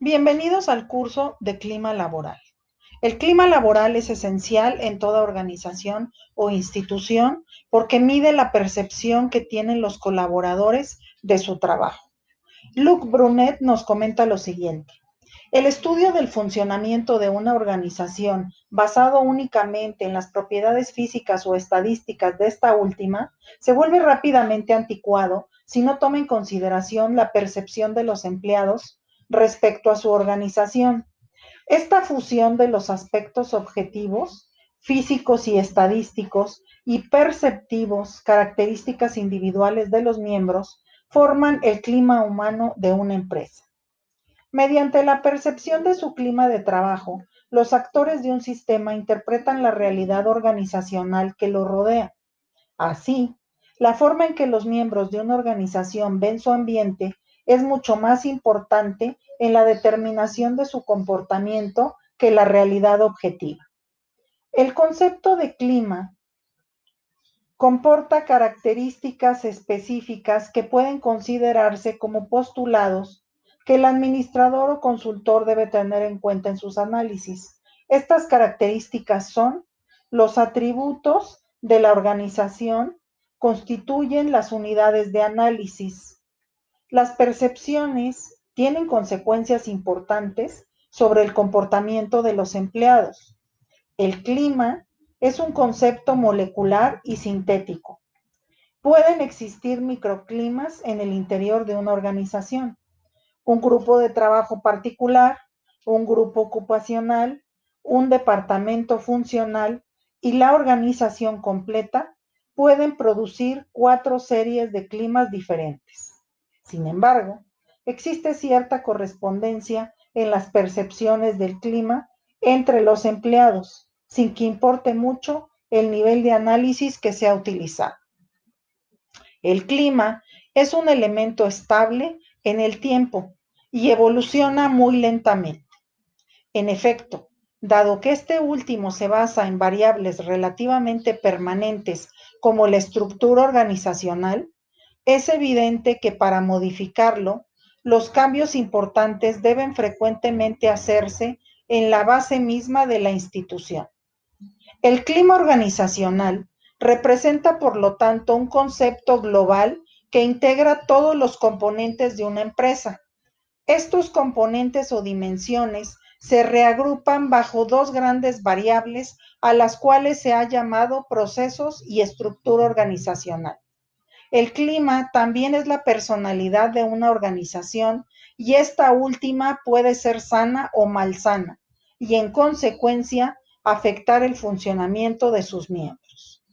Bienvenidos al curso de clima laboral. El clima laboral es esencial en toda organización o institución porque mide la percepción que tienen los colaboradores de su trabajo. Luc Brunet nos comenta lo siguiente. El estudio del funcionamiento de una organización basado únicamente en las propiedades físicas o estadísticas de esta última se vuelve rápidamente anticuado si no toma en consideración la percepción de los empleados respecto a su organización. Esta fusión de los aspectos objetivos, físicos y estadísticos y perceptivos, características individuales de los miembros, forman el clima humano de una empresa. Mediante la percepción de su clima de trabajo, los actores de un sistema interpretan la realidad organizacional que lo rodea. Así, la forma en que los miembros de una organización ven su ambiente es mucho más importante en la determinación de su comportamiento que la realidad objetiva. El concepto de clima comporta características específicas que pueden considerarse como postulados que el administrador o consultor debe tener en cuenta en sus análisis. Estas características son los atributos de la organización, constituyen las unidades de análisis. Las percepciones tienen consecuencias importantes sobre el comportamiento de los empleados. El clima es un concepto molecular y sintético. Pueden existir microclimas en el interior de una organización un grupo de trabajo particular, un grupo ocupacional, un departamento funcional y la organización completa pueden producir cuatro series de climas diferentes. Sin embargo, existe cierta correspondencia en las percepciones del clima entre los empleados, sin que importe mucho el nivel de análisis que se utilizado. El clima es un elemento estable en el tiempo y evoluciona muy lentamente. En efecto, dado que este último se basa en variables relativamente permanentes como la estructura organizacional, es evidente que para modificarlo, los cambios importantes deben frecuentemente hacerse en la base misma de la institución. El clima organizacional representa, por lo tanto, un concepto global que integra todos los componentes de una empresa, estos componentes o dimensiones se reagrupan bajo dos grandes variables a las cuales se ha llamado procesos y estructura organizacional. El clima también es la personalidad de una organización y esta última puede ser sana o malsana y en consecuencia afectar el funcionamiento de sus miembros.